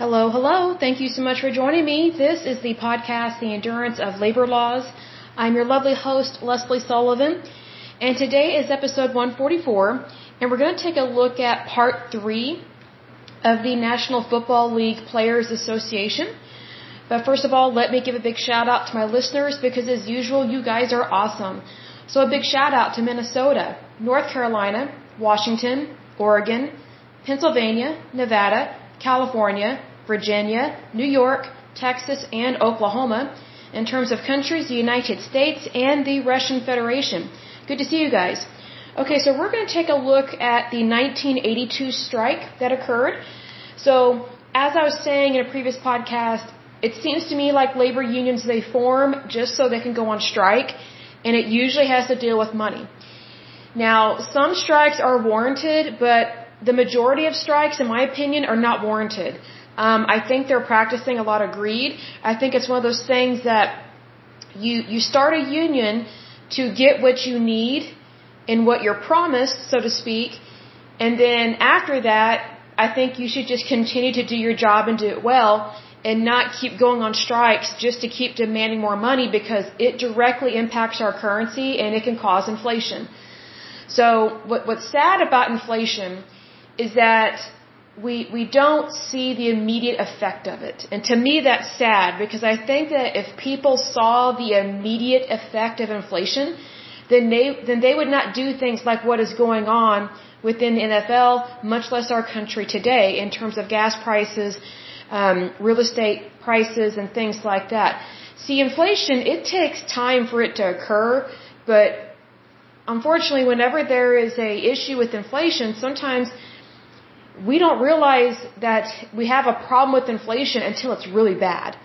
Hello, hello. Thank you so much for joining me. This is the podcast, The Endurance of Labor Laws. I'm your lovely host, Lesley Sullivan, and today is episode 144, and we're going to take a look at part three of the National Football League Players Association. But first of all, let me give a big shout out to my listeners because as usual, you guys are awesome. So a big shout out to Minnesota, North Carolina, Washington, Oregon, Pennsylvania, Nevada, California, Virginia, New York, Texas, and Oklahoma. In terms of countries, the United States and the Russian Federation. Good to see you guys. Okay, so we're going to take a look at the 1982 strike that occurred. So, as I was saying in a previous podcast, it seems to me like labor unions they form just so they can go on strike, and it usually has to deal with money. Now, some strikes are warranted, but the majority of strikes, in my opinion, are not warranted. Um, I think they're practicing a lot of greed. I think it's one of those things that you you start a union to get what you need and what you're promised, so to speak, and then after that, I think you should just continue to do your job and do it well and not keep going on strikes just to keep demanding more money because it directly impacts our currency and it can cause inflation. So what, what's sad about inflation is that we we don't see the immediate effect of it. And to me that's sad because I think that if people saw the immediate effect of inflation, then they then they would not do things like what is going on within the NFL, much less our country today in terms of gas prices, um, real estate prices and things like that. See, inflation, it takes time for it to occur, but unfortunately whenever there is a issue with inflation, sometimes we don't realize that we have a problem with inflation until it's really bad.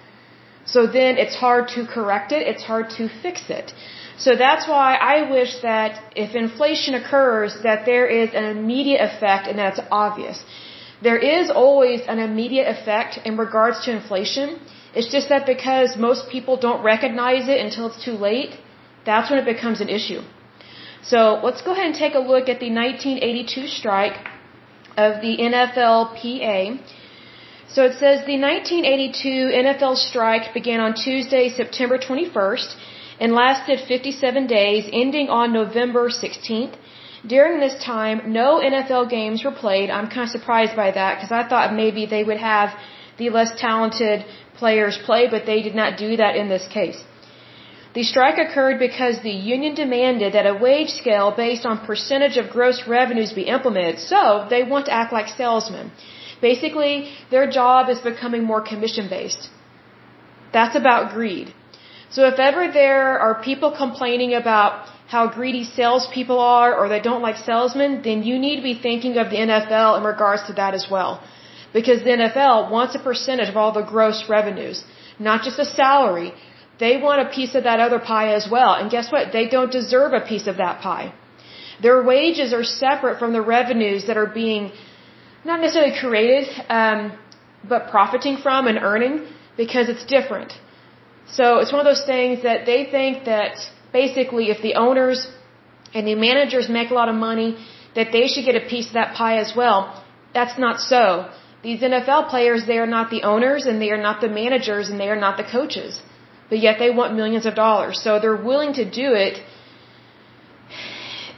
So then it's hard to correct it, it's hard to fix it. So that's why I wish that if inflation occurs, that there is an immediate effect and that's obvious. There is always an immediate effect in regards to inflation. It's just that because most people don't recognize it until it's too late, that's when it becomes an issue. So let's go ahead and take a look at the 1982 strike of the NFLPA. So it says the 1982 NFL strike began on Tuesday, September 21st and lasted 57 days, ending on November 16th. During this time, no NFL games were played. I'm kind of surprised by that because I thought maybe they would have the less talented players play, but they did not do that in this case. The strike occurred because the union demanded that a wage scale based on percentage of gross revenues be implemented, so they want to act like salesmen. Basically, their job is becoming more commission based. That's about greed. So if ever there are people complaining about how greedy salespeople are or they don't like salesmen, then you need to be thinking of the NFL in regards to that as well. Because the NFL wants a percentage of all the gross revenues, not just a salary, they want a piece of that other pie as well. And guess what? They don't deserve a piece of that pie. Their wages are separate from the revenues that are being not necessarily created, um, but profiting from and earning because it's different. So it's one of those things that they think that basically if the owners and the managers make a lot of money, that they should get a piece of that pie as well. That's not so. These NFL players, they are not the owners and they are not the managers and they are not the coaches but yet they want millions of dollars. So they're willing to do it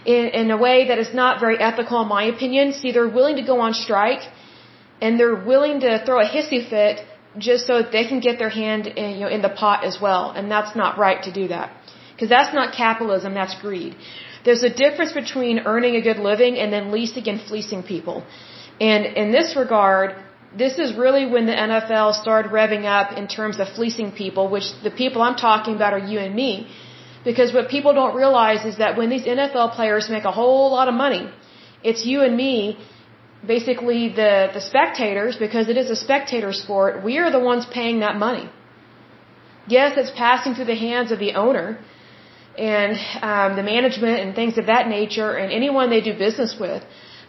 in, in a way that is not very ethical, in my opinion. See, they're willing to go on strike, and they're willing to throw a hissy fit just so they can get their hand in, you know, in the pot as well. And that's not right to do that. Because that's not capitalism, that's greed. There's a difference between earning a good living and then leasing and fleecing people. And in this regard, this is really when the NFL started revving up in terms of fleecing people, which the people I'm talking about are you and me. Because what people don't realize is that when these NFL players make a whole lot of money, it's you and me, basically the, the spectators, because it is a spectator sport, we are the ones paying that money. Yes, it's passing through the hands of the owner and um, the management and things of that nature and anyone they do business with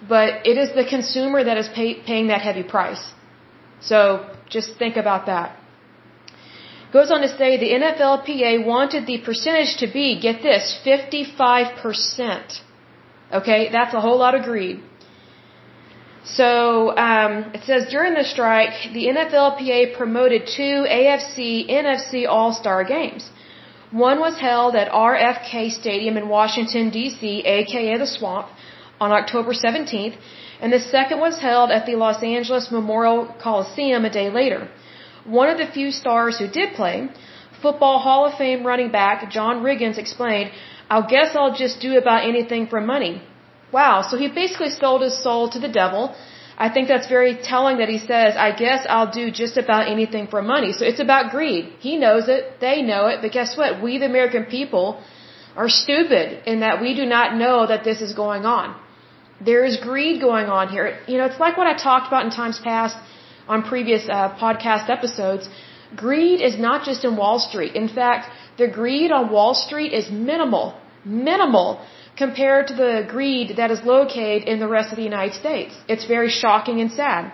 but it is the consumer that is pay, paying that heavy price. So just think about that. Goes on to say the NFLPA wanted the percentage to be, get this, 55%. Okay, that's a whole lot of greed. So um, it says during the strike, the NFLPA promoted two AFC NFC All Star games. One was held at RFK Stadium in Washington, D.C., aka the Swamp, on October 17th, and the second was held at the Los Angeles Memorial Coliseum a day later. One of the few stars who did play, Football Hall of Fame running back John Riggins explained, I guess I'll just do about anything for money. Wow, so he basically sold his soul to the devil I think that's very telling that he says, I guess I'll do just about anything for money. So it's about greed. He knows it. They know it. But guess what? We, the American people, are stupid in that we do not know that this is going on. There is greed going on here. You know, it's like what I talked about in times past on previous uh, podcast episodes. Greed is not just in Wall Street. In fact, the greed on Wall Street is minimal. Minimal compared to the greed that is located in the rest of the United States. It's very shocking and sad.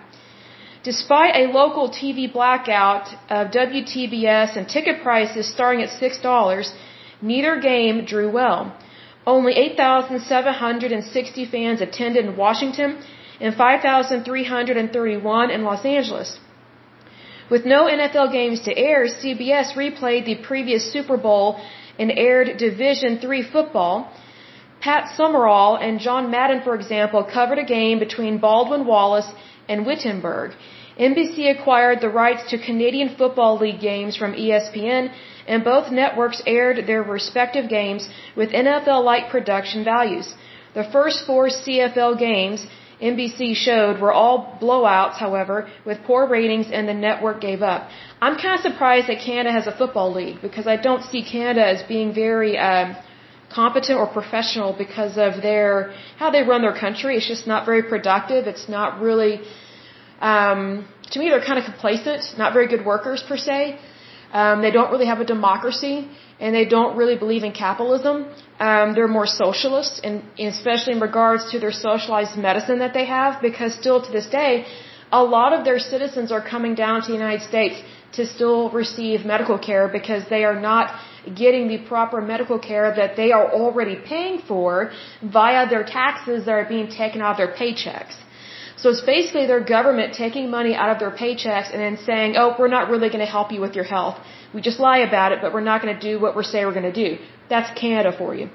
Despite a local TV blackout of WTBS and ticket prices starting at $6, neither game drew well. Only 8,760 fans attended in Washington and 5,331 in Los Angeles. With no NFL games to air, CBS replayed the previous Super Bowl and aired Division III football Pat Summerall and John Madden, for example, covered a game between Baldwin Wallace and Wittenberg. NBC acquired the rights to Canadian Football League games from ESPN, and both networks aired their respective games with NFL-like production values. The first four CFL games NBC showed were all blowouts, however, with poor ratings, and the network gave up. I'm kind of surprised that Canada has a football league because I don't see Canada as being very uh, competent or professional because of their how they run their country. It's just not very productive. It's not really um, to me they're kind of complacent, not very good workers per se. Um, they don't really have a democracy, and they don't really believe in capitalism. Um, they're more socialist, and especially in regards to their socialized medicine that they have, because still to this day, a lot of their citizens are coming down to the United States to still receive medical care because they are not getting the proper medical care that they are already paying for via their taxes that are being taken out of their paychecks. So it's basically their government taking money out of their paychecks and then saying, oh, we're not really going to help you with your health. We just lie about it, but we're not going to do what we say we're going to do. That's Canada for you.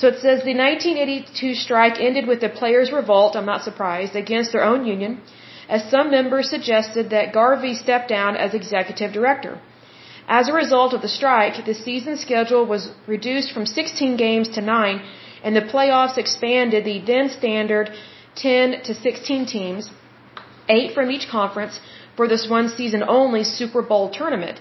So it says the 1982 strike ended with the players' revolt, I'm not surprised, against their own union, as some members suggested that Garvey step down as executive director. As a result of the strike, the season schedule was reduced from 16 games to 9, and the playoffs expanded the then standard 10 to 16 teams, 8 from each conference, for this one season only Super Bowl tournament.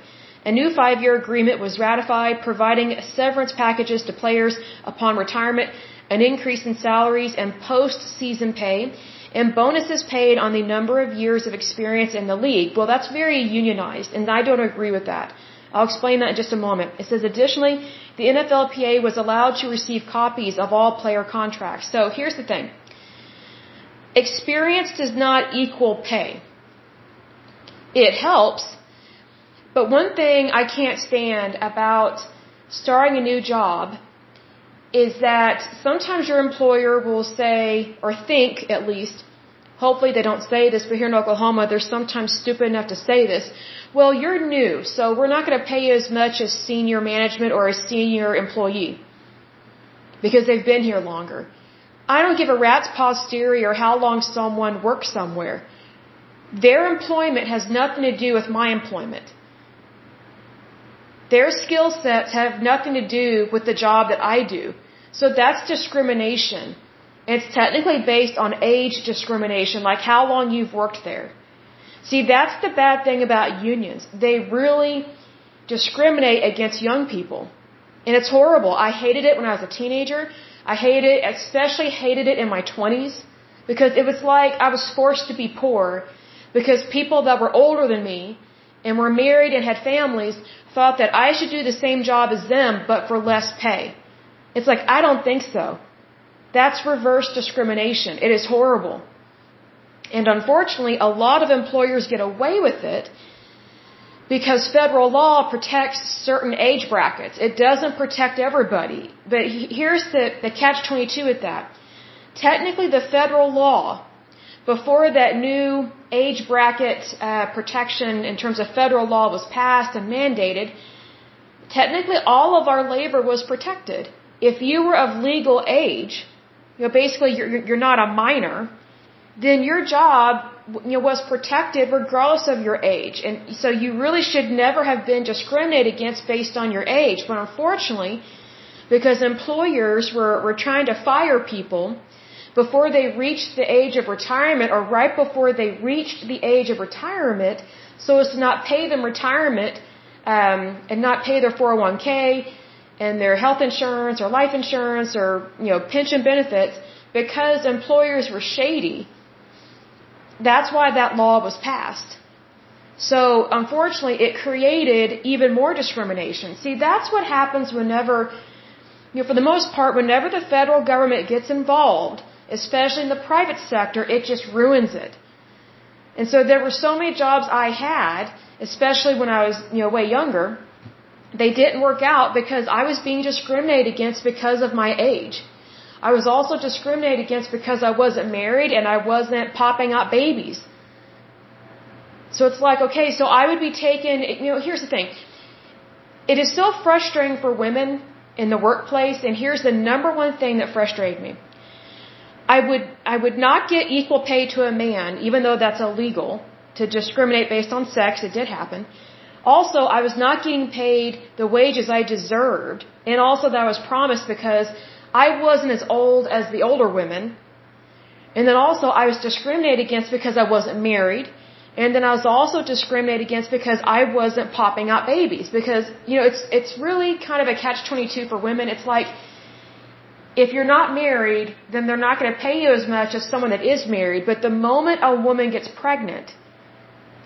A new five year agreement was ratified, providing severance packages to players upon retirement, an increase in salaries and post season pay, and bonuses paid on the number of years of experience in the league. Well, that's very unionized, and I don't agree with that. I'll explain that in just a moment. It says additionally, the NFLPA was allowed to receive copies of all player contracts. So here's the thing. Experience does not equal pay. It helps, but one thing I can't stand about starting a new job is that sometimes your employer will say, or think at least, hopefully they don't say this, but here in Oklahoma, they're sometimes stupid enough to say this. Well, you're new, so we're not going to pay you as much as senior management or a senior employee because they've been here longer. I don't give a rat's posterior how long someone works somewhere. Their employment has nothing to do with my employment. Their skill sets have nothing to do with the job that I do. So that's discrimination. It's technically based on age discrimination, like how long you've worked there. See, that's the bad thing about unions. They really discriminate against young people. And it's horrible. I hated it when I was a teenager. I hated it, especially hated it in my 20s, because it was like I was forced to be poor because people that were older than me and were married and had families thought that I should do the same job as them but for less pay. It's like, I don't think so. That's reverse discrimination. It is horrible. And unfortunately, a lot of employers get away with it because federal law protects certain age brackets. It doesn't protect everybody. But here's the, the catch 22 with that. Technically, the federal law before that new age bracket uh, protection in terms of federal law was passed and mandated, technically all of our labor was protected. If you were of legal age, you know, basically you're, you're not a minor, then your job you know, was protected regardless of your age. And so you really should never have been discriminated against based on your age. But unfortunately, because employers were, were trying to fire people before they reached the age of retirement or right before they reached the age of retirement so as to not pay them retirement um, and not pay their 401k and their health insurance or life insurance or you know pension benefits because employers were shady that's why that law was passed. So, unfortunately, it created even more discrimination. See, that's what happens whenever, you know, for the most part, whenever the federal government gets involved, especially in the private sector, it just ruins it. And so there were so many jobs I had, especially when I was, you know, way younger, they didn't work out because I was being discriminated against because of my age. I was also discriminated against because I wasn't married and I wasn't popping out babies. So it's like, okay, so I would be taken, you know, here's the thing. It is so frustrating for women in the workplace, and here's the number one thing that frustrated me. I would, I would not get equal pay to a man, even though that's illegal, to discriminate based on sex, it did happen. Also, I was not getting paid the wages I deserved, and also that I was promised because I wasn't as old as the older women. And then also I was discriminated against because I wasn't married. And then I was also discriminated against because I wasn't popping out babies. Because, you know, it's, it's really kind of a catch-22 for women. It's like, if you're not married, then they're not going to pay you as much as someone that is married. But the moment a woman gets pregnant,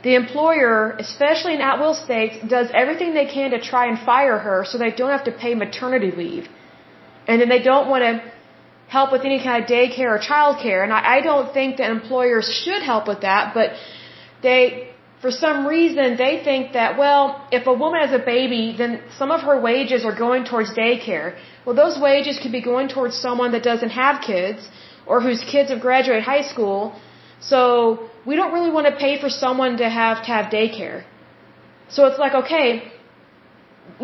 the employer, especially in at-will states, does everything they can to try and fire her so they don't have to pay maternity leave. And then they don't want to help with any kind of daycare or childcare. And I, I don't think that employers should help with that, but they, for some reason, they think that, well, if a woman has a baby, then some of her wages are going towards daycare. Well, those wages could be going towards someone that doesn't have kids or whose kids have graduated high school. So we don't really want to pay for someone to have to have daycare. So it's like, okay,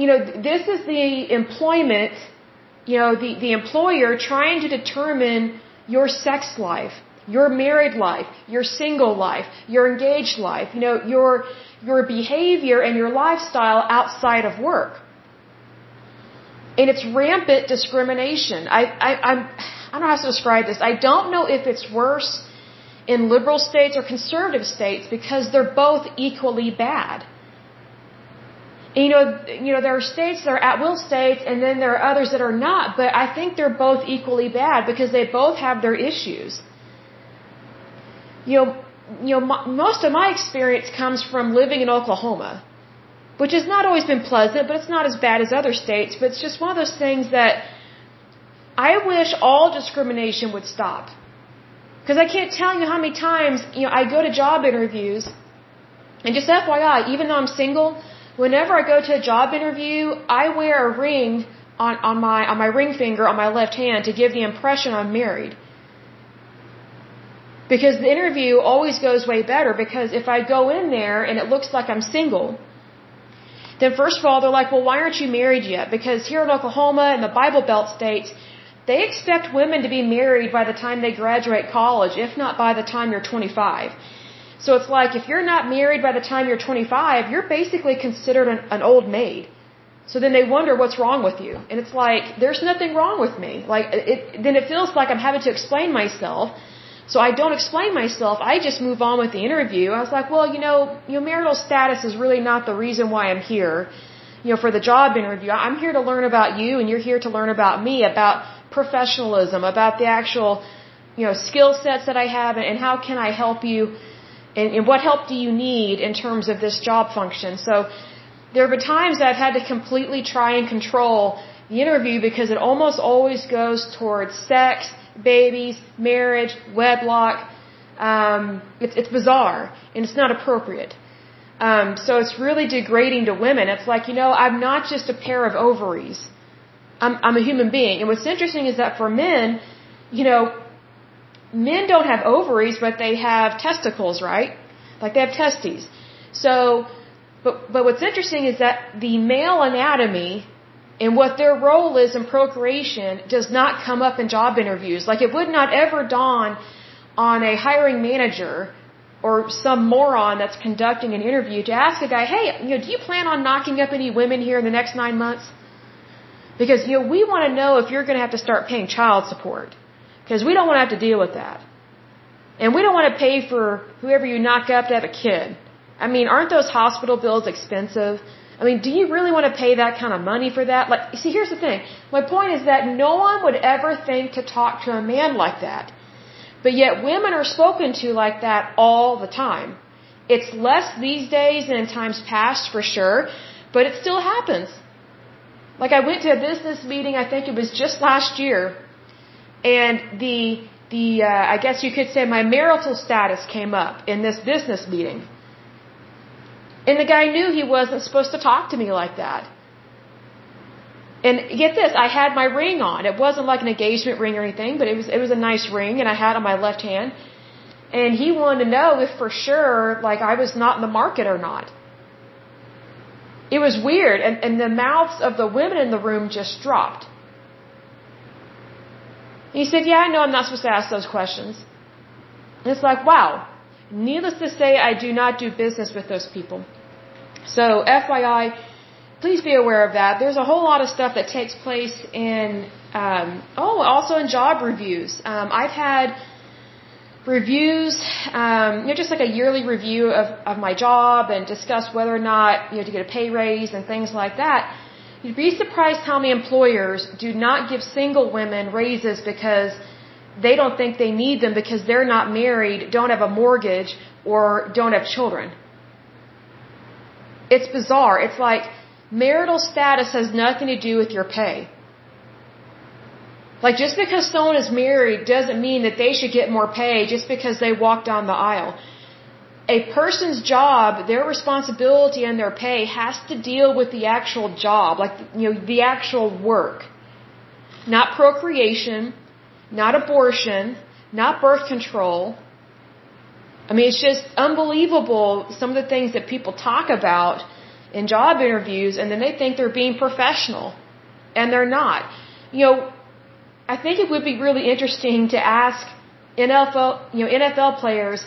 you know, this is the employment you know, the, the employer trying to determine your sex life, your married life, your single life, your engaged life, you know, your, your behavior and your lifestyle outside of work. And it's rampant discrimination. I, I, I'm, I don't know how to describe this. I don't know if it's worse in liberal states or conservative states because they're both equally bad you know, you know, there are states that are at will states, and then there are others that are not. But I think they're both equally bad because they both have their issues. You know, you know, most of my experience comes from living in Oklahoma, which has not always been pleasant, but it's not as bad as other states. But it's just one of those things that I wish all discrimination would stop. Because I can't tell you how many times, you know, I go to job interviews, and just FYI, even though I'm single, whenever I go to a job interview, I wear a ring on, on my on my ring finger on my left hand to give the impression I'm married. Because the interview always goes way better because if I go in there and it looks like I'm single, then first of all they're like, well, why aren't you married yet? Because here in Oklahoma and the Bible Belt states, they expect women to be married by the time they graduate college, if not by the time you're 25. So it's like if you're not married by the time you're 25, you're basically considered an, an old maid. So then they wonder what's wrong with you. And it's like, there's nothing wrong with me. Like, it, then it feels like I'm having to explain myself. So I don't explain myself. I just move on with the interview. I was like, well, you know, your marital status is really not the reason why I'm here. You know, for the job interview, I'm here to learn about you and you're here to learn about me, about professionalism, about the actual, you know, skill sets that I have and, and how can I help you and, and what help do you need in terms of this job function? So there have been times that I've had to completely try and control the interview because it almost always goes towards sex, babies, marriage, wedlock. Um, it's, it's bizarre and it's not appropriate. Um, so it's really degrading to women. It's like, you know, I'm not just a pair of ovaries. I'm, I'm a human being. And what's interesting is that for men, you know, men don't have ovaries, but they have testicles, right? Like they have testes. So, but, but what's interesting is that the male anatomy and what their role is in procreation does not come up in job interviews. Like it would not ever dawn on a hiring manager or some moron that's conducting an interview to ask a guy, hey, you know, do you plan on knocking up any women here in the next nine months? Because, you know, we want to know if you're going to have to start paying child support. Because we don't want to have to deal with that. And we don't want to pay for whoever you knock up to have a kid. I mean, aren't those hospital bills expensive? I mean, do you really want to pay that kind of money for that? Like, see, here's the thing. My point is that no one would ever think to talk to a man like that. But yet women are spoken to like that all the time. It's less these days than in times past for sure, but it still happens. Like I went to a business meeting, I think it was just last year, and the the uh, I guess you could say my marital status came up in this business meeting. And the guy knew he wasn't supposed to talk to me like that. And get this, I had my ring on. It wasn't like an engagement ring or anything, but it was it was a nice ring and I had it on my left hand. And he wanted to know if for sure like I was not in the market or not. It was weird and, and the mouths of the women in the room just dropped. He said, Yeah, I know I'm not supposed to ask those questions. And it's like, wow. Needless to say, I do not do business with those people. So, FYI, please be aware of that. There's a whole lot of stuff that takes place in, um, oh, also in job reviews. Um, I've had reviews, um, you know, just like a yearly review of, of my job and discuss whether or not, you know, to get a pay raise and things like that. You'd be surprised how many employers do not give single women raises because they don't think they need them because they're not married, don't have a mortgage, or don't have children. It's bizarre. It's like marital status has nothing to do with your pay. Like just because someone is married doesn't mean that they should get more pay just because they walk down the aisle a person's job, their responsibility and their pay has to deal with the actual job, like, you know, the actual work. Not procreation, not abortion, not birth control. I mean, it's just unbelievable some of the things that people talk about in job interviews and then they think they're being professional and they're not. You know, I think it would be really interesting to ask NFL, you know, NFL players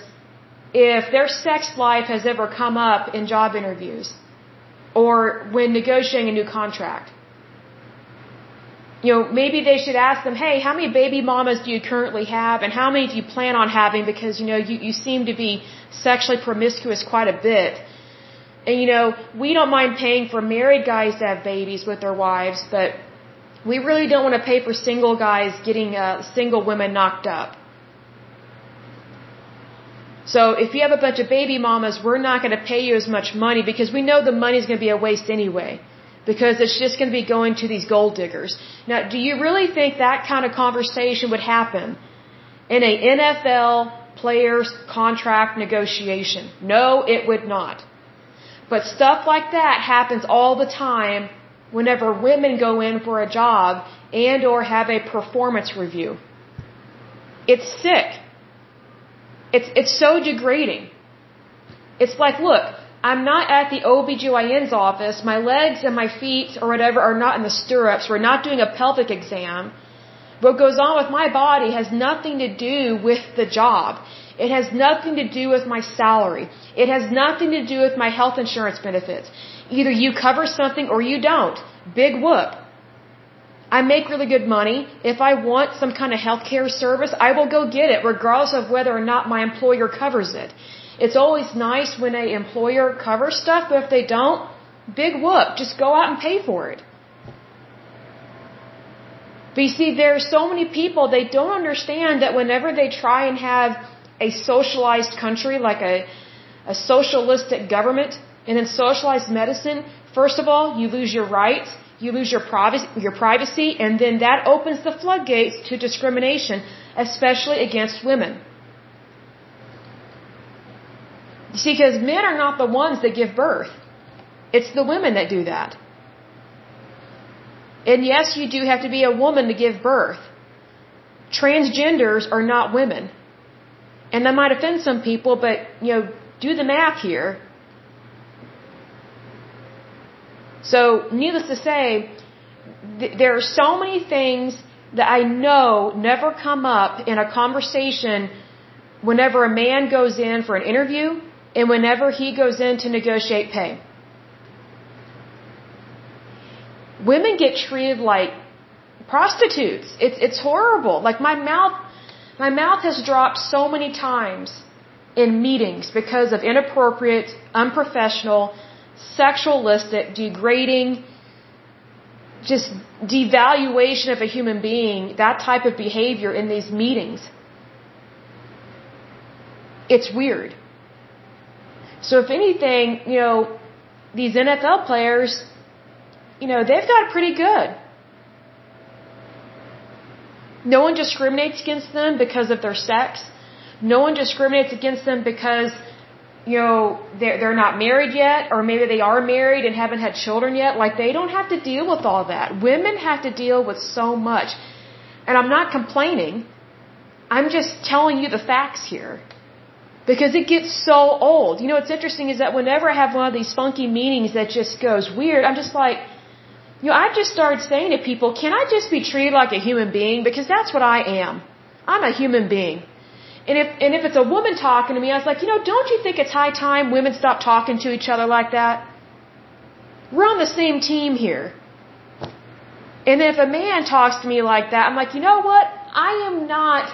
if their sex life has ever come up in job interviews or when negotiating a new contract. You know, maybe they should ask them, hey, how many baby mamas do you currently have and how many do you plan on having because, you know, you, you seem to be sexually promiscuous quite a bit. And, you know, we don't mind paying for married guys to have babies with their wives, but we really don't want to pay for single guys getting uh, single women knocked up. So if you have a bunch of baby mamas, we're not going to pay you as much money because we know the money is going to be a waste anyway. Because it's just going to be going to these gold diggers. Now, do you really think that kind of conversation would happen in a NFL players contract negotiation? No, it would not. But stuff like that happens all the time whenever women go in for a job and or have a performance review. It's sick. It's, it's so degrading. It's like, look, I'm not at the OBGYN's office. My legs and my feet or whatever are not in the stirrups. We're not doing a pelvic exam. What goes on with my body has nothing to do with the job. It has nothing to do with my salary. It has nothing to do with my health insurance benefits. Either you cover something or you don't. Big whoop. I make really good money. If I want some kind of healthcare service, I will go get it regardless of whether or not my employer covers it. It's always nice when an employer covers stuff, but if they don't, big whoop. Just go out and pay for it. But you see, there are so many people, they don't understand that whenever they try and have a socialized country, like a, a socialistic government, and then socialized medicine, first of all, you lose your rights you lose your privacy, your privacy, and then that opens the floodgates to discrimination, especially against women. See, because men are not the ones that give birth. It's the women that do that. And yes, you do have to be a woman to give birth. transgenders are not women. And that might offend some people, but, you know, do the math here. So, needless to say, th there are so many things that I know never come up in a conversation whenever a man goes in for an interview and whenever he goes in to negotiate pay. Women get treated like prostitutes. It's it's horrible. Like my mouth my mouth has dropped so many times in meetings because of inappropriate, unprofessional, sexualistic, degrading, just devaluation of a human being, that type of behavior in these meetings. It's weird. So if anything, you know, these NFL players, you know, they've got pretty good. No one discriminates against them because of their sex. No one discriminates against them because, you know, they're, they're not married yet, or maybe they are married and haven't had children yet. Like, they don't have to deal with all that. Women have to deal with so much. And I'm not complaining. I'm just telling you the facts here. Because it gets so old. You know, what's interesting is that whenever I have one of these funky meetings that just goes weird, I'm just like, you know, I've just started saying to people, can I just be treated like a human being? Because that's what I am. I'm a human being. And if, and if it's a woman talking to me, I was like, you know, don't you think it's high time women stop talking to each other like that? We're on the same team here. And if a man talks to me like that, I'm like, you know what? I am not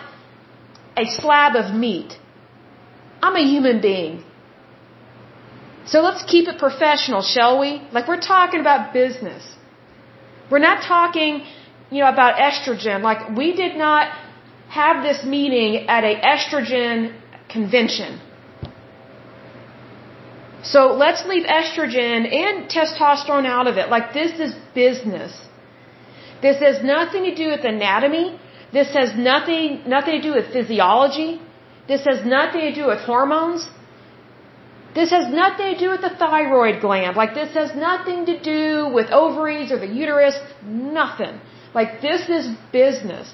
a slab of meat. I'm a human being. So let's keep it professional, shall we? Like we're talking about business. We're not talking, you know, about estrogen. Like we did not have this meeting at a estrogen convention. So let's leave estrogen and testosterone out of it. Like this is business. This has nothing to do with anatomy. This has nothing nothing to do with physiology. This has nothing to do with hormones. This has nothing to do with the thyroid gland. Like this has nothing to do with ovaries or the uterus. Nothing. Like this is business.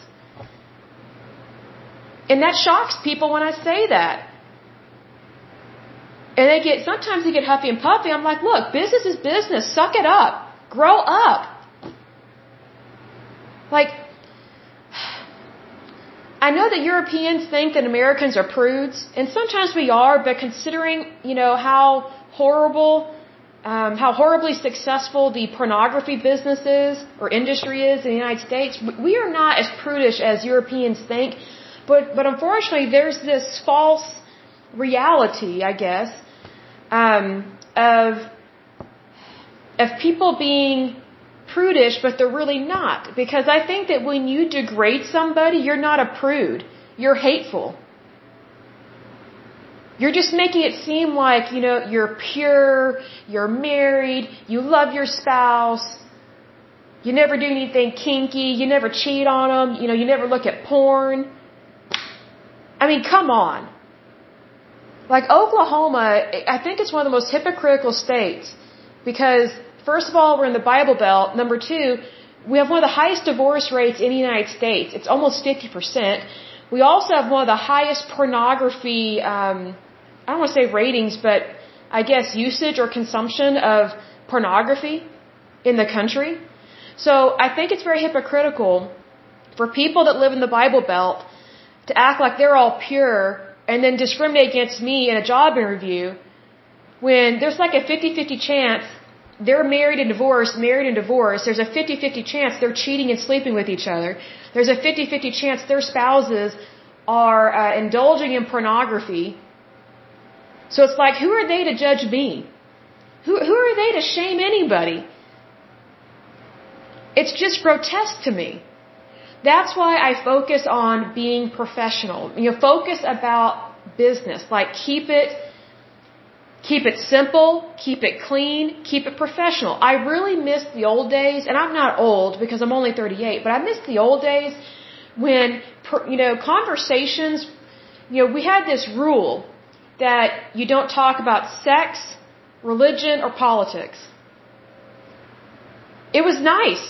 And that shocks people when I say that. And they get, sometimes they get huffy and puffy. I'm like, look, business is business. Suck it up. Grow up. Like, I know that Europeans think that Americans are prudes, and sometimes we are, but considering, you know, how horrible, um, how horribly successful the pornography business is, or industry is in the United States, we are not as prudish as Europeans think, but, but unfortunately there's this false reality, I guess, um, of, of people being prudish, but they're really not. Because I think that when you degrade somebody, you're not a prude. You're hateful. You're just making it seem like, you know, you're pure, you're married, you love your spouse, you never do anything kinky, you never cheat on them, you know, you never look at porn. I mean, come on. Like Oklahoma, I think it's one of the most hypocritical states because First of all, we're in the Bible Belt. Number two, we have one of the highest divorce rates in the United States. It's almost 50%. We also have one of the highest pornography, um, I don't want to say ratings, but I guess usage or consumption of pornography in the country. So I think it's very hypocritical for people that live in the Bible Belt to act like they're all pure and then discriminate against me in a job interview when there's like a 50-50 chance they're married and divorced, married and divorced. There's a 50-50 chance they're cheating and sleeping with each other. There's a 50-50 chance their spouses are uh, indulging in pornography. So it's like, who are they to judge me? Who, who are they to shame anybody? It's just grotesque to me. That's why I focus on being professional. You know, focus about business. Like, keep it Keep it simple, keep it clean, keep it professional. I really miss the old days, and I'm not old because I'm only 38, but I miss the old days when, you know, conversations, you know, we had this rule that you don't talk about sex, religion, or politics. It was nice.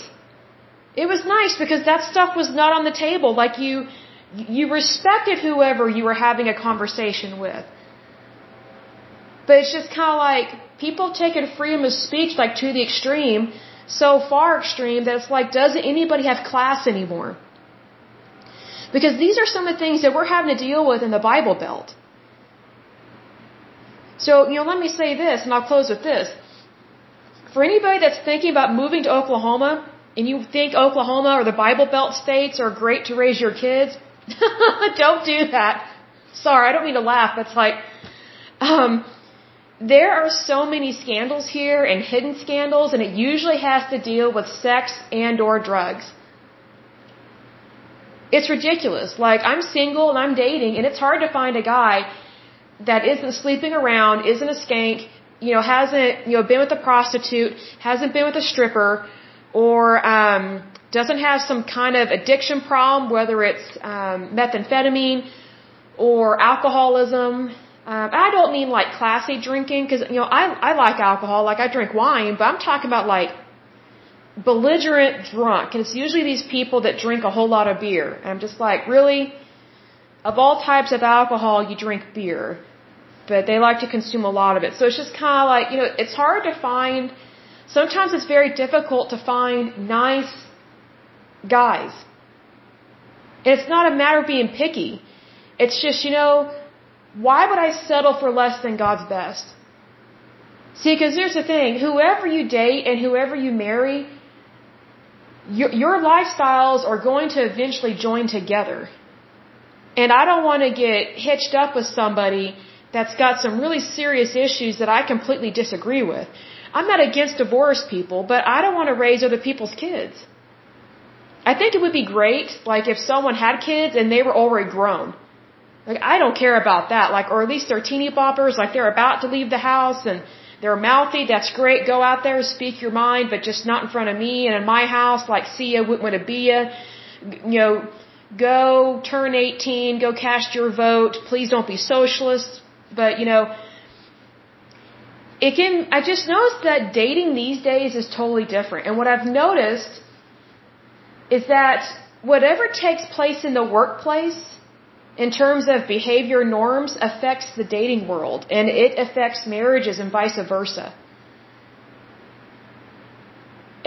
It was nice because that stuff was not on the table. Like you, you respected whoever you were having a conversation with. But it's just kind of like people taking freedom of speech like to the extreme, so far extreme that it's like, does anybody have class anymore? Because these are some of the things that we're having to deal with in the Bible Belt. So, you know, let me say this, and I'll close with this. For anybody that's thinking about moving to Oklahoma, and you think Oklahoma or the Bible Belt states are great to raise your kids, don't do that. Sorry, I don't mean to laugh. That's like, um, there are so many scandals here and hidden scandals, and it usually has to deal with sex and or drugs. It's ridiculous. Like, I'm single and I'm dating, and it's hard to find a guy that isn't sleeping around, isn't a skank, you know, hasn't, you know, been with a prostitute, hasn't been with a stripper, or, um, doesn't have some kind of addiction problem, whether it's um, methamphetamine or alcoholism. Um, I don't mean like classy drinking because you know I I like alcohol, like I drink wine, but I'm talking about like belligerent drunk, and it's usually these people that drink a whole lot of beer, and I'm just like, really, of all types of alcohol, you drink beer, but they like to consume a lot of it, so it's just kind of like you know it's hard to find. Sometimes it's very difficult to find nice guys. And it's not a matter of being picky. It's just, you know, why would I settle for less than God's best? See, because here's the thing whoever you date and whoever you marry, your, your lifestyles are going to eventually join together. And I don't want to get hitched up with somebody that's got some really serious issues that I completely disagree with. I'm not against divorced people, but I don't want to raise other people's kids. I think it would be great, like, if someone had kids and they were already grown. Like, I don't care about that. Like, or at least they're teeny boppers, like they're about to leave the house and they're mouthy, that's great. Go out there, speak your mind, but just not in front of me and in my house, like, see ya, wouldn't want to be ya. You know, go turn 18, go cast your vote. Please don't be socialist. But, you know, it can, I just noticed that dating these days is totally different. And what I've noticed is that whatever takes place in the workplace in terms of behavior norms affects the dating world and it affects marriages and vice versa.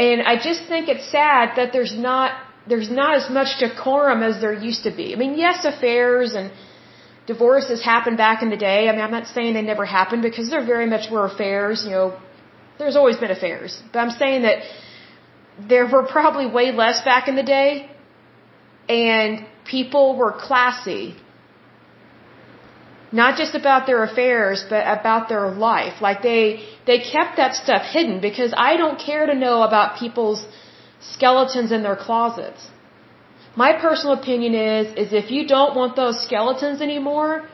And I just think it's sad that there's not there's not as much decorum as there used to be. I mean, yes, affairs and divorces happened back in the day. I mean, I'm not saying they never happened because there very much were affairs, you know, there's always been affairs. But I'm saying that there were probably way less back in the day, and people were classy. Not just about their affairs, but about their life. Like they, they kept that stuff hidden because I don't care to know about people's skeletons in their closets. My personal opinion is, is if you don't want those skeletons anymore,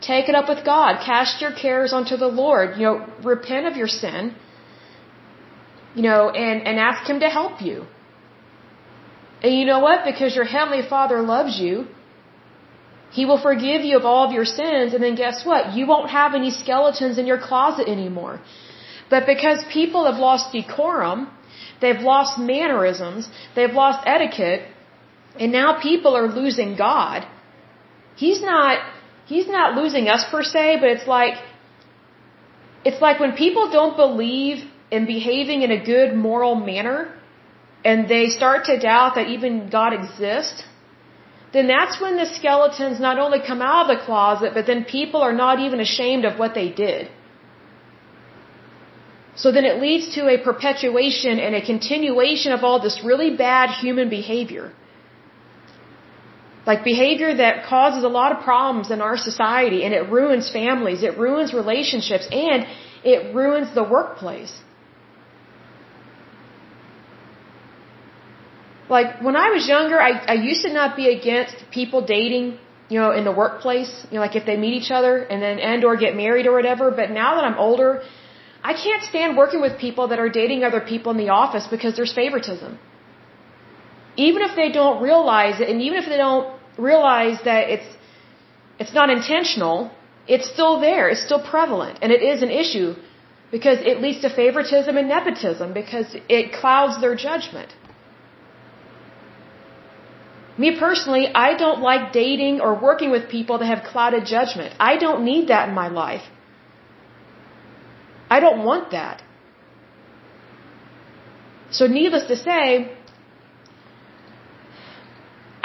take it up with God. Cast your cares onto the Lord. You know, repent of your sin you know, and, and ask Him to help you. And you know what? Because your Heavenly Father loves you, He will forgive you of all of your sins, and then guess what? You won't have any skeletons in your closet anymore. But because people have lost decorum, they've lost mannerisms, they've lost etiquette, and now people are losing God. He's not, He's not losing us per se, but it's like, it's like when people don't believe in behaving in a good moral manner and they start to doubt that even God exists, then that's when the skeletons not only come out of the closet, but then people are not even ashamed of what they did. So then it leads to a perpetuation and a continuation of all this really bad human behavior. Like behavior that causes a lot of problems in our society and it ruins families, it ruins relationships, and it ruins the workplace. like when I was younger, I, I used to not be against people dating, you know, in the workplace, you know, like if they meet each other and then and or get married or whatever. But now that I'm older, I can't stand working with people that are dating other people in the office because there's favoritism. Even if they don't realize it, and even if they don't realize that it's it's not intentional, it's still there. It's still prevalent, and it is an issue because it leads to favoritism and nepotism because it clouds their judgment. Me personally, I don't like dating or working with people that have clouded judgment. I don't need that in my life. I don't want that. So needless to say,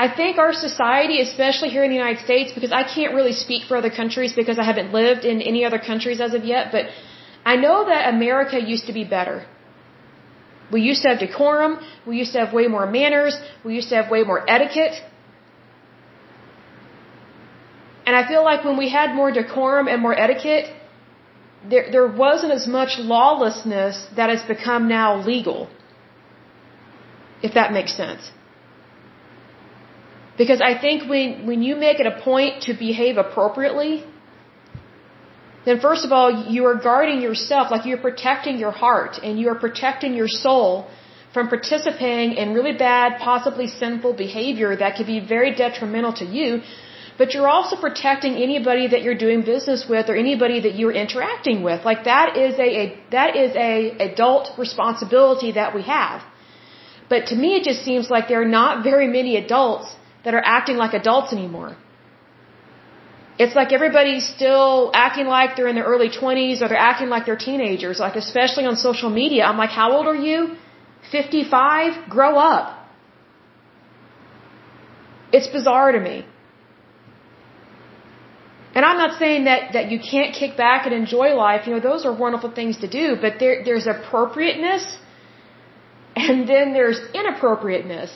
I think our society, especially here in the United States, because I can't really speak for other countries because I haven't lived in any other countries as of yet, but I know that America used to be better. We used to have decorum. We used to have way more manners. We used to have way more etiquette. And I feel like when we had more decorum and more etiquette, there, there wasn't as much lawlessness that has become now legal. If that makes sense. Because I think when, when you make it a point to behave appropriately, then first of all, you are guarding yourself, like you're protecting your heart and you are protecting your soul from participating in really bad, possibly sinful behavior that could be very detrimental to you. But you're also protecting anybody that you're doing business with or anybody that you're interacting with. Like that is a, a that is a adult responsibility that we have. But to me, it just seems like there are not very many adults that are acting like adults anymore. It's like everybody's still acting like they're in their early 20s or they're acting like they're teenagers, like especially on social media. I'm like, how old are you? 55? Grow up. It's bizarre to me. And I'm not saying that, that you can't kick back and enjoy life. You know, those are wonderful things to do, but there, there's appropriateness and then there's inappropriateness.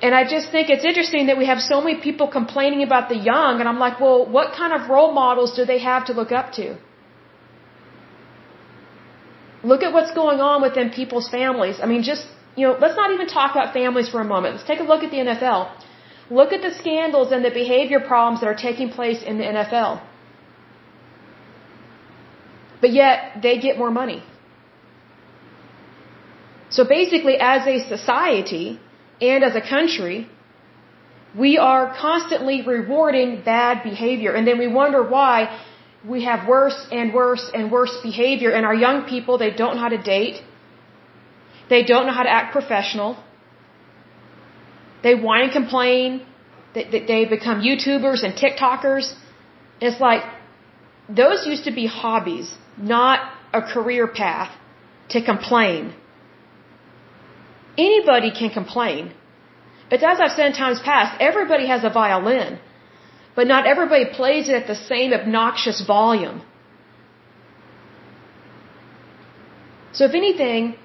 And I just think it's interesting that we have so many people complaining about the young, and I'm like, well, what kind of role models do they have to look up to? Look at what's going on within people's families. I mean, just, you know, let's not even talk about families for a moment. Let's take a look at the NFL. Look at the scandals and the behavior problems that are taking place in the NFL. But yet, they get more money. So basically, as a society, and as a country, we are constantly rewarding bad behavior. And then we wonder why we have worse and worse and worse behavior. And our young people, they don't know how to date. They don't know how to act professional. They whine and complain. They, they become YouTubers and TikTokers. It's like, those used to be hobbies, not a career path to complain. Anybody can complain. But as I've said in times past, everybody has a violin. But not everybody plays it at the same obnoxious volume. So if anything,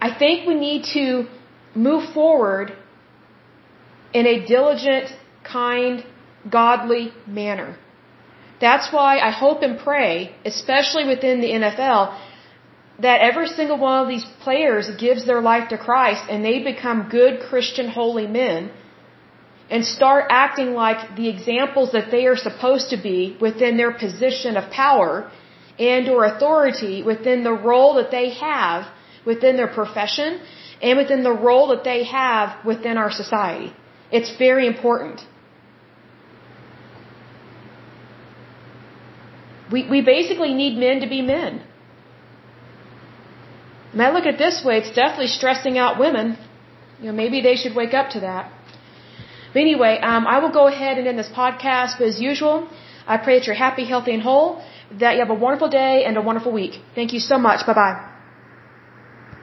I think we need to move forward in a diligent, kind, godly manner. That's why I hope and pray, especially within the NFL, that every single one of these players gives their life to Christ and they become good Christian holy men and start acting like the examples that they are supposed to be within their position of power and or authority within the role that they have within their profession and within the role that they have within our society. It's very important. We, we basically need men to be men. And I look at it this way, it's definitely stressing out women. You know, maybe they should wake up to that. But anyway, um, I will go ahead and end this podcast. But as usual, I pray that you're happy, healthy, and whole, that you have a wonderful day and a wonderful week. Thank you so much. Bye bye.